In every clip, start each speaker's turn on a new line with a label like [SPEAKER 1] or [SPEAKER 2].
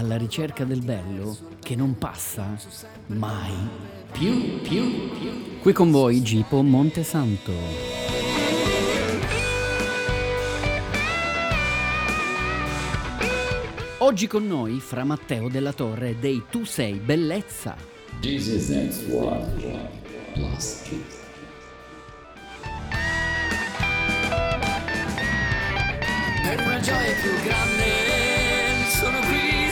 [SPEAKER 1] alla ricerca del bello che non passa mai più, più, più. Qui con voi Gipo Montesanto. Oggi con noi Fra Matteo della Torre dei Tu sei bellezza.
[SPEAKER 2] Jesus next one, plus kids.
[SPEAKER 3] Per una gioia più grande,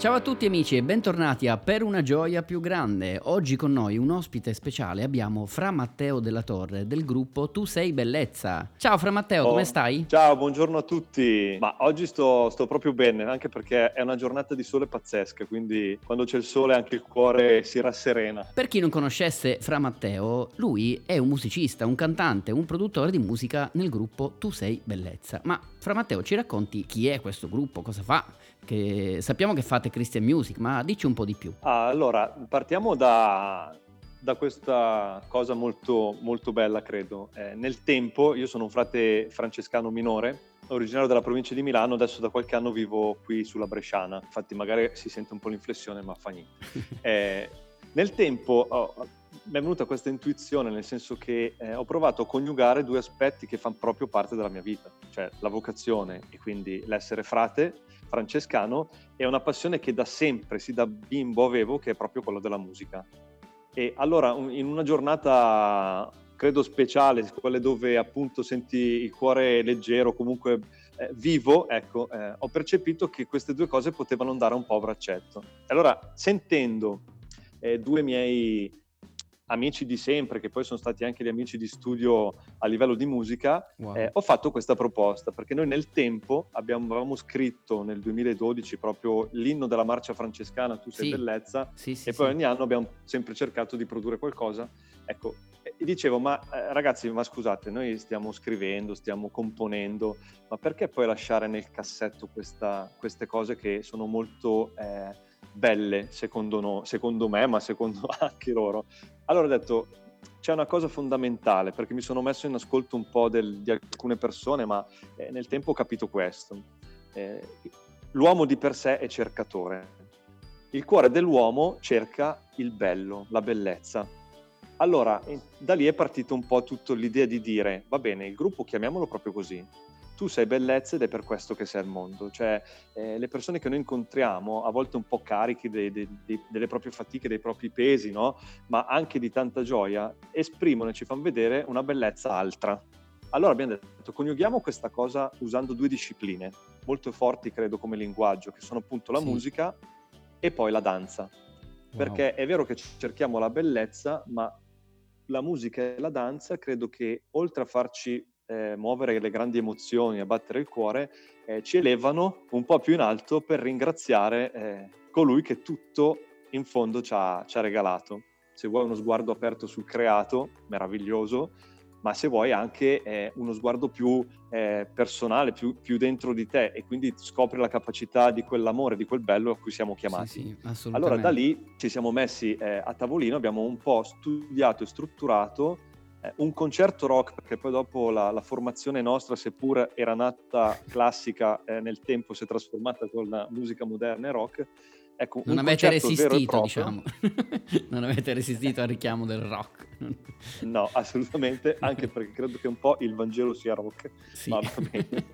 [SPEAKER 1] Ciao a tutti amici e bentornati a Per una gioia più grande. Oggi con noi un ospite speciale abbiamo Fra Matteo della Torre del gruppo Tu sei bellezza. Ciao Fra Matteo,
[SPEAKER 4] Oh,
[SPEAKER 1] come stai?
[SPEAKER 4] Ciao, buongiorno a tutti. Ma oggi sto, sto proprio bene, anche perché è una giornata di sole pazzesca, quindi quando c'è il sole anche il cuore si rasserena.
[SPEAKER 1] Per chi non conoscesse Fra Matteo, lui è un musicista, un cantante, un produttore di musica nel gruppo Tu sei bellezza. Ma Fra Matteo ci racconti chi è questo gruppo, cosa fa? Che sappiamo che fate Christian Music, ma dici un po' di più.
[SPEAKER 4] Ah, allora, partiamo da, da questa cosa molto, molto bella, credo. Eh, nel tempo, io sono un frate francescano minore, originario della provincia di Milano, adesso da qualche anno vivo qui sulla Bresciana, infatti magari si sente un po' l'inflessione, ma fa niente. Eh, nel tempo oh, mi è venuta questa intuizione, nel senso che eh, ho provato a coniugare due aspetti che fanno proprio parte della mia vita, cioè la vocazione e quindi l'essere frate francescano e una passione che da sempre, sì da bimbo avevo, che è proprio quella della musica. E allora in una giornata credo speciale, quelle dove appunto senti il cuore leggero, comunque eh, vivo, ecco, eh, ho percepito che queste due cose potevano andare un po' a braccetto. Allora sentendo eh, due miei amici di sempre, che poi sono stati anche gli amici di studio a livello di musica,
[SPEAKER 1] Wow.
[SPEAKER 4] eh, ho fatto questa proposta perché noi nel tempo abbiamo, avevamo scritto nel 2012 proprio l'inno della marcia francescana Tu sei
[SPEAKER 1] Sì.
[SPEAKER 4] bellezza
[SPEAKER 1] Sì, sì,
[SPEAKER 4] e poi ogni anno abbiamo sempre cercato di produrre qualcosa. Ecco, e dicevo, ma eh, ragazzi, ma scusate, noi stiamo scrivendo, stiamo componendo, ma perché poi lasciare nel cassetto questa- queste cose che sono molto eh, belle, secondo, no- secondo me, ma secondo anche loro? Allora ho detto, c'è una cosa fondamentale, perché mi sono messo in ascolto un po' del- di alcune persone, ma eh, nel tempo ho capito questo. Eh, l'uomo di per sé è cercatore. Il cuore dell'uomo cerca il bello, la bellezza. Allora, da lì è partita un po' tutta l'idea di dire, va bene, il gruppo chiamiamolo proprio così. Tu sei bellezza ed è per questo che sei al mondo. Cioè, eh, le persone che noi incontriamo, a volte un po' carichi dei- dei- dei- delle proprie fatiche, dei propri pesi, no? Ma anche di tanta gioia, esprimono e ci fanno vedere una bellezza altra. Allora abbiamo detto, coniughiamo questa cosa usando due discipline molto forti, credo, come linguaggio, che sono appunto la
[SPEAKER 1] Sì.
[SPEAKER 4] musica e poi la danza.
[SPEAKER 1] Wow.
[SPEAKER 4] Perché è vero che cerchiamo la bellezza, ma la musica e la danza credo che oltre a farci eh, muovere le grandi emozioni, a battere il cuore, eh, ci elevano un po' più in alto per ringraziare eh, colui che tutto in fondo ci ha, ci ha regalato. Se vuoi uno sguardo aperto sul creato, meraviglioso, ma se vuoi anche eh, uno sguardo più eh, personale, più, più dentro di te e quindi scopri la capacità di quell'amore, di quel bello a cui siamo chiamati.
[SPEAKER 1] Sì, sì.
[SPEAKER 4] Allora da lì ci siamo messi eh, a tavolino, abbiamo un po' studiato e strutturato eh, un concerto rock, perché poi dopo la, la formazione nostra, seppur era nata classica, eh, nel tempo si è trasformata con la musica moderna e rock. Ecco,
[SPEAKER 1] Non
[SPEAKER 4] un
[SPEAKER 1] avete resistito, diciamo. non avete resistito al richiamo del rock.
[SPEAKER 4] No, assolutamente, anche perché credo che un po' il Vangelo sia rock.
[SPEAKER 1] Sì.
[SPEAKER 4] Ma va bene.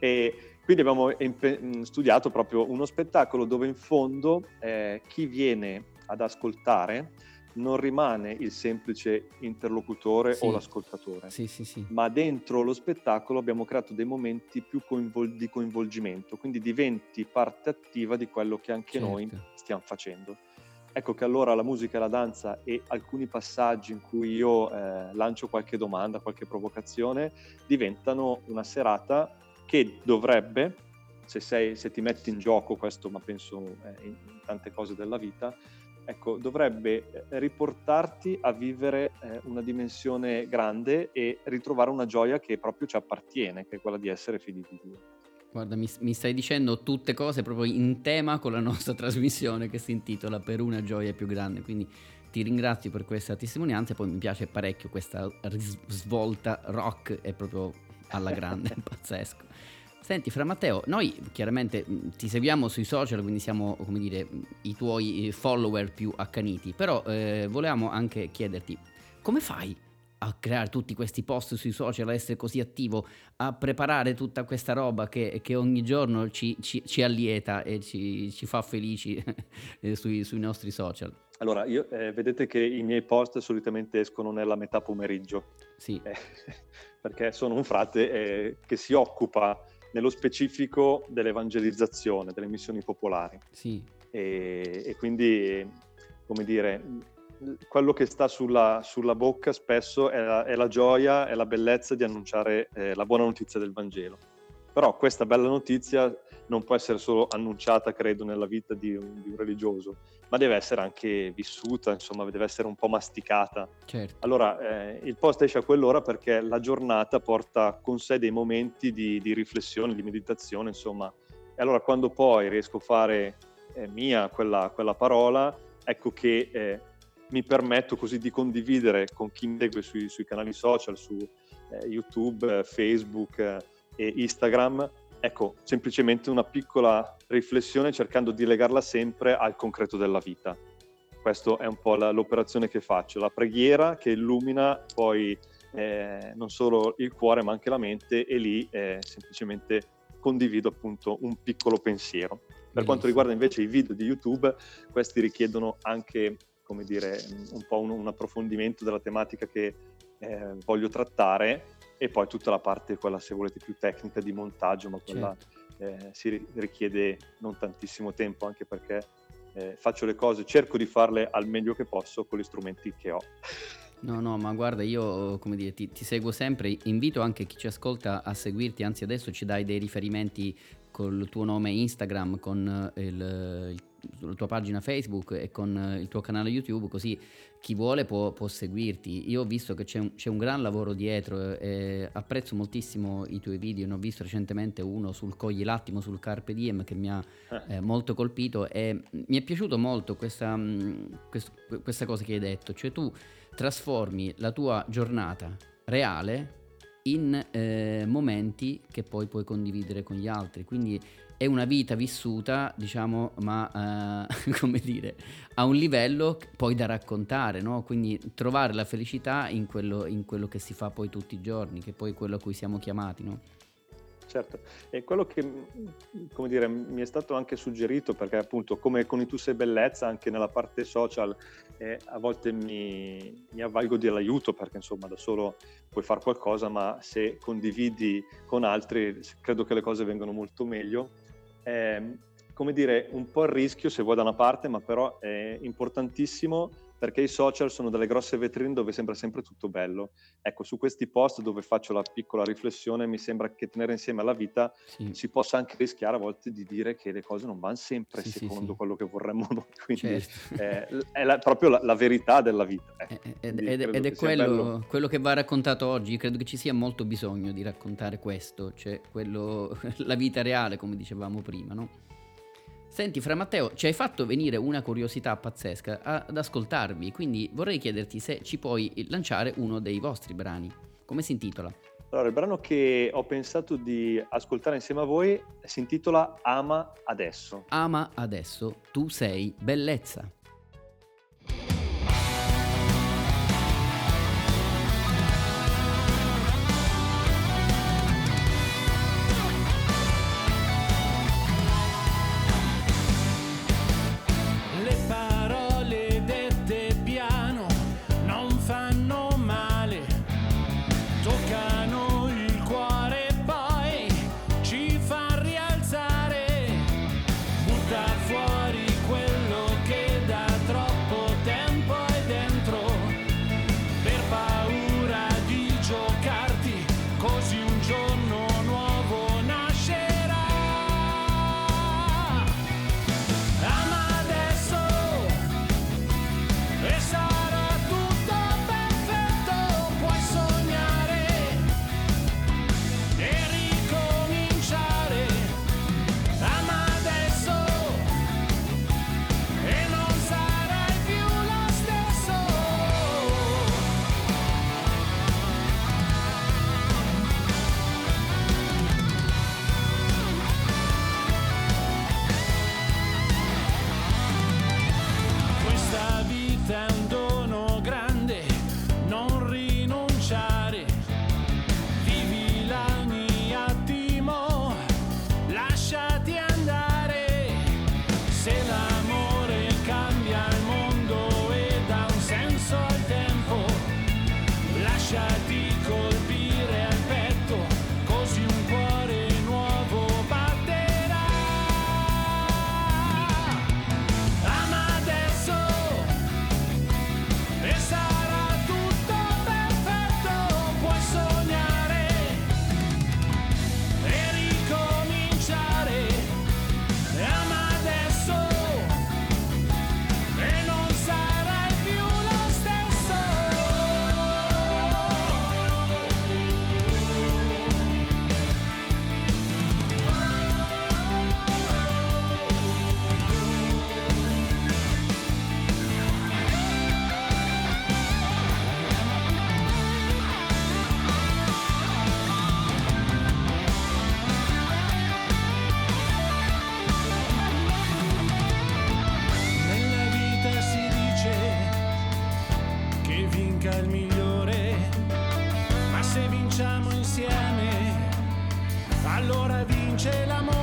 [SPEAKER 4] e quindi abbiamo impe- mh, studiato proprio uno spettacolo dove in fondo eh, chi viene ad ascoltare non rimane il semplice interlocutore
[SPEAKER 1] Sì.
[SPEAKER 4] o l'ascoltatore,
[SPEAKER 1] Sì, sì,
[SPEAKER 4] ma dentro lo spettacolo abbiamo creato dei momenti più coinvol- di coinvolgimento, quindi diventi parte attiva di quello che anche noi
[SPEAKER 1] Certo.
[SPEAKER 4] stiamo facendo. Ecco che allora la musica e la danza e alcuni passaggi in cui io eh, lancio qualche domanda, qualche provocazione, diventano una serata che dovrebbe, se, sei- se ti metti in gioco questo, ma penso eh, in tante cose della vita, ecco, dovrebbe eh, riportarti a vivere eh, una dimensione grande e ritrovare una gioia che proprio ci appartiene, che è quella di essere figli di Dio.
[SPEAKER 1] Guarda, mi, mi stai dicendo tutte cose proprio in tema con la nostra trasmissione che si intitola Per una gioia più grande. Quindi ti ringrazio per questa testimonianza e poi mi piace parecchio questa svolta rock, è proprio alla grande, pazzesco. Senti, Fra Matteo, noi chiaramente mh, ti seguiamo sui social, quindi siamo, come dire, mh, i tuoi eh, follower più accaniti, però eh, volevamo anche chiederti come fai a creare tutti questi post sui social, a essere così attivo, a preparare tutta questa roba che, che ogni giorno ci, ci- ci allieta e ci, ci fa felici eh, sui, sui nostri social.
[SPEAKER 4] Allora, io, eh, vedete che i miei post solitamente escono nella metà pomeriggio,
[SPEAKER 1] Sì,
[SPEAKER 4] eh, perché sono un frate eh, che si occupa nello specifico dell'evangelizzazione, delle missioni popolari.
[SPEAKER 1] sì,
[SPEAKER 4] e, e quindi, come dire, quello che sta sulla, sulla bocca spesso è la, è la gioia, è la bellezza di annunciare eh, la buona notizia del Vangelo. Però questa bella notizia non può essere solo annunciata, credo, nella vita di un, di un religioso, ma deve essere anche vissuta, insomma, deve essere un po' masticata.
[SPEAKER 1] certo.
[SPEAKER 4] Allora, eh, il post esce a quell'ora perché la giornata porta con sé dei momenti di, di riflessione, di meditazione, insomma. E allora quando poi riesco a fare eh, mia quella, quella parola, ecco che eh, mi permetto così di condividere con chi mi segue sui, sui canali social, su eh, YouTube, eh, Facebook eh, e Instagram, ecco, semplicemente una piccola riflessione cercando di legarla sempre al concreto della vita. Questa è un po' la- l'operazione che faccio, la preghiera che illumina poi eh, non solo il cuore ma anche la mente e lì eh, semplicemente condivido appunto un piccolo pensiero. Per quanto riguarda invece i video di YouTube, questi richiedono anche, come dire, un po' un, un approfondimento della tematica che eh, voglio trattare e poi tutta la parte, quella se volete più tecnica di montaggio, ma quella
[SPEAKER 1] Certo.
[SPEAKER 4] eh, si ri- richiede non tantissimo tempo anche perché eh, faccio le cose, cerco di farle al meglio che posso con gli strumenti che ho.
[SPEAKER 1] No, no, ma guarda, io come dire, ti, ti seguo sempre, invito anche chi ci ascolta a seguirti, anzi adesso ci dai dei riferimenti col tuo nome Instagram, con eh, il, il- la tua pagina Facebook e con eh, il tuo canale YouTube, così chi vuole può, può seguirti. Io ho visto che c'è un, c'è un gran lavoro dietro e apprezzo moltissimo i tuoi video, ne ho visto recentemente uno sul Cogli l'attimo, sul Carpe Diem che mi ha eh, molto colpito e mi è piaciuto molto questa, mh, quest- questa cosa che hai detto, cioè tu trasformi la tua giornata reale in eh, momenti che poi puoi condividere con gli altri, quindi è una vita vissuta, diciamo, ma eh, come dire, a un livello poi da raccontare, no? Quindi trovare la felicità in quello, in quello che si fa poi tutti i giorni, che poi è quello a cui siamo chiamati, no?
[SPEAKER 4] Certo, e quello che dire, mi è stato anche suggerito, perché appunto come con i Tu sei bellezza, anche nella parte social, eh, a volte mi, mi avvalgo dell'aiuto, perché insomma da solo puoi fare qualcosa, ma se condividi con altri credo che le cose vengano molto meglio. Ehm, come dire, un po' il rischio se vuoi da una parte, ma però è importantissimo perché i social sono delle grosse vetrine dove sembra sempre tutto bello. Ecco, su questi post dove faccio la piccola riflessione, mi sembra che tenere insieme alla vita
[SPEAKER 1] Sì,
[SPEAKER 4] si possa anche rischiare a volte di dire che le cose non vanno sempre
[SPEAKER 1] Sì,
[SPEAKER 4] secondo
[SPEAKER 1] sì.
[SPEAKER 4] quello che vorremmo noi. Quindi
[SPEAKER 1] certo.
[SPEAKER 4] eh, è la- proprio la, la verità della vita. ecco.
[SPEAKER 1] Eh, Ed,
[SPEAKER 4] Quindi
[SPEAKER 1] ed-
[SPEAKER 4] credo
[SPEAKER 1] ed è quello, quello che va raccontato oggi. Credo che ci sia molto bisogno di raccontare questo, cioè quello, la vita reale, come dicevamo prima, no? Senti, Fra Matteo, ci hai fatto venire una curiosità pazzesca ad ascoltarvi, quindi vorrei chiederti se ci puoi lanciare uno dei vostri brani. Come si intitola?
[SPEAKER 4] Allora, il brano che ho pensato di ascoltare insieme a voi si intitola Ama adesso.
[SPEAKER 1] Ama adesso, tu sei bellezza.
[SPEAKER 3] wish I. allora vince l'amore.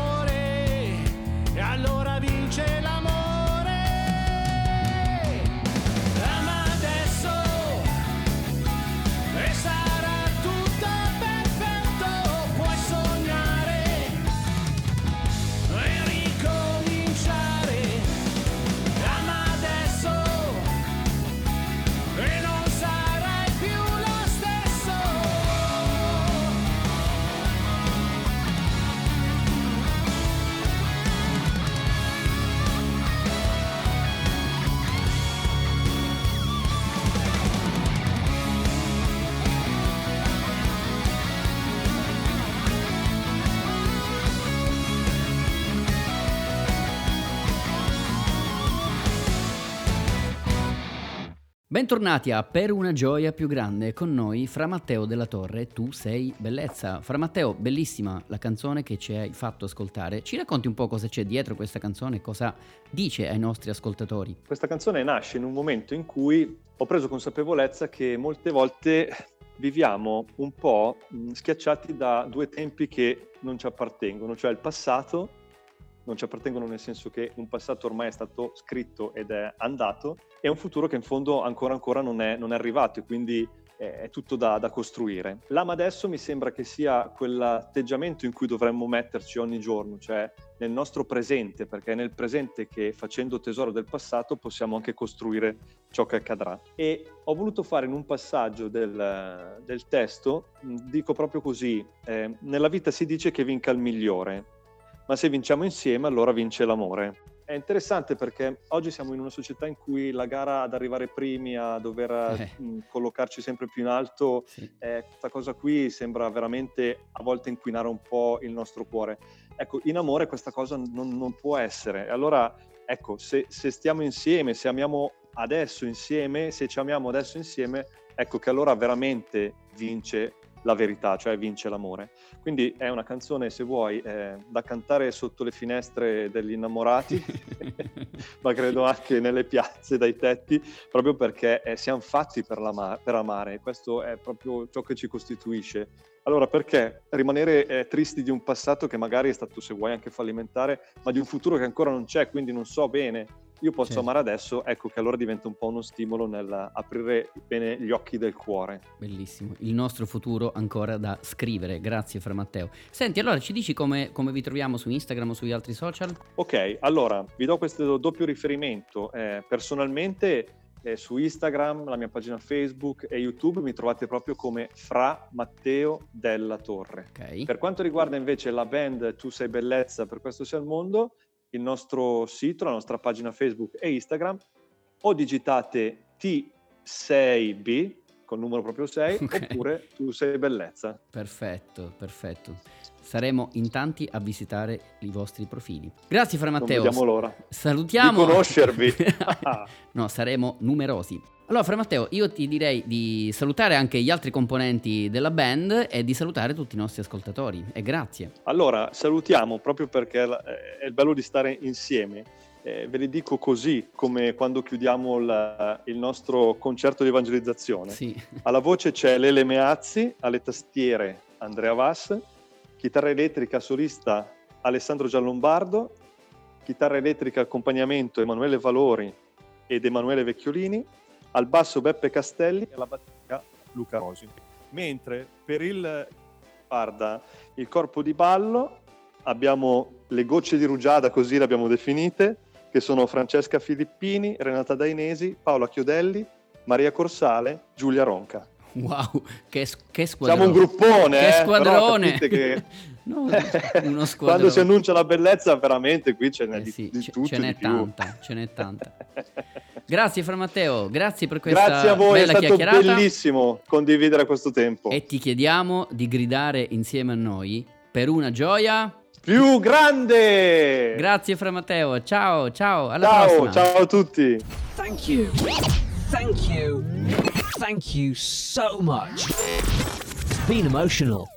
[SPEAKER 1] Bentornati a Per una gioia più grande con noi Fra Matteo della Torre, tu sei bellezza. Fra Matteo, bellissima la canzone che ci hai fatto ascoltare. Ci racconti un po' cosa c'è dietro questa canzone, cosa dice ai nostri ascoltatori?
[SPEAKER 4] Questa canzone nasce in un momento in cui ho preso consapevolezza che molte volte viviamo un po' schiacciati da due tempi che non ci appartengono, cioè il passato non ci appartengono nel senso che un passato ormai è stato scritto ed è andato e un futuro che in fondo ancora ancora non è, non è arrivato e quindi è tutto da, da, costruire. L'ama adesso mi sembra che sia quell'atteggiamento in cui dovremmo metterci ogni giorno, cioè nel nostro presente, perché è nel presente che facendo tesoro del passato possiamo anche costruire ciò che accadrà. E ho voluto fare in un passaggio del, del testo, dico proprio così, eh, nella vita si dice che vinca il migliore, ma se vinciamo insieme allora vince l'amore. È interessante perché oggi siamo in una società in cui la gara ad arrivare primi, a dover eh. collocarci sempre più in alto, sì. eh, questa cosa qui sembra veramente a volte inquinare un po' il nostro cuore. Ecco, in amore questa cosa non, non può essere. Allora, ecco, se, se stiamo insieme, se amiamo adesso insieme, se ci amiamo adesso insieme, ecco che allora veramente vince la verità, cioè vince l'amore. Quindi è una canzone, se vuoi, eh, da cantare sotto le finestre degli innamorati, ma credo anche nelle piazze, dai tetti, proprio perché eh, siamo fatti per, per, amare. Questo è proprio ciò che ci costituisce. Allora, perché rimanere eh, tristi di un passato che magari è stato, se vuoi, anche fallimentare, ma di un futuro che ancora non c'è, quindi non so bene io posso certo. amare adesso, ecco che allora diventa un po' uno stimolo nell'aprire bene gli occhi del cuore.
[SPEAKER 1] Bellissimo, il nostro futuro ancora da scrivere, grazie Fra Matteo. Senti, allora ci dici come, come vi troviamo su Instagram o sugli altri social?
[SPEAKER 4] Ok, allora vi do questo doppio riferimento. Eh, personalmente eh, su Instagram, la mia pagina Facebook e YouTube mi trovate proprio come Fra Matteo della Torre. Okay. Per quanto riguarda invece la band Tu sei bellezza, per questo sia il mondo, il nostro sito, la nostra pagina Facebook e Instagram o digitate T6B con numero proprio 6 okay. oppure tu sei bellezza.
[SPEAKER 1] Perfetto, perfetto. Saremo in tanti a visitare i vostri profili. Grazie Fra Matteo.
[SPEAKER 4] Non l'ora.
[SPEAKER 1] Salutiamo.
[SPEAKER 4] Di conoscervi.
[SPEAKER 1] no, saremo numerosi. Allora, Fra Matteo, io ti direi di salutare anche gli altri componenti della band e di salutare tutti i nostri ascoltatori. E grazie.
[SPEAKER 4] Allora, salutiamo proprio perché è il bello di stare insieme. Eh, ve le dico così, come quando chiudiamo la, il nostro concerto di evangelizzazione. Sì. Alla voce c'è Lele Meazzi, alle tastiere Andrea Vass, chitarra elettrica solista Alessandro Giallombardo, chitarra elettrica accompagnamento Emanuele Valori ed Emanuele Vecchiolini, al basso Beppe Castelli e alla batteria Luca Rosi. Mentre per il guarda il corpo di ballo abbiamo le gocce di rugiada, così le abbiamo definite, che sono Francesca Filippini, Renata Dainesi, Paola Chiodelli, Maria Corsale, Giulia Ronca.
[SPEAKER 1] Wow, che, che squadrone!
[SPEAKER 4] Siamo un gruppone,
[SPEAKER 1] che
[SPEAKER 4] eh?
[SPEAKER 1] squadrone!
[SPEAKER 4] Che... no, uno squadrone. Quando si annuncia la bellezza, veramente qui ce n'è eh sì, di, di tutto.
[SPEAKER 1] Ce n'è
[SPEAKER 4] tanta,
[SPEAKER 1] ce n'è tanta. Grazie Fra Matteo, grazie per questa
[SPEAKER 4] Grazie a voi,
[SPEAKER 1] è
[SPEAKER 4] stato bellissimo condividere questo tempo.
[SPEAKER 1] E ti chiediamo di gridare insieme a noi per una gioia
[SPEAKER 4] più grande.
[SPEAKER 1] Grazie Fra Matteo, ciao, ciao, alla
[SPEAKER 4] ciao,
[SPEAKER 1] prossima.
[SPEAKER 4] Ciao a tutti.
[SPEAKER 3] Thank you. Thank you. Thank you so much. It's been emotional.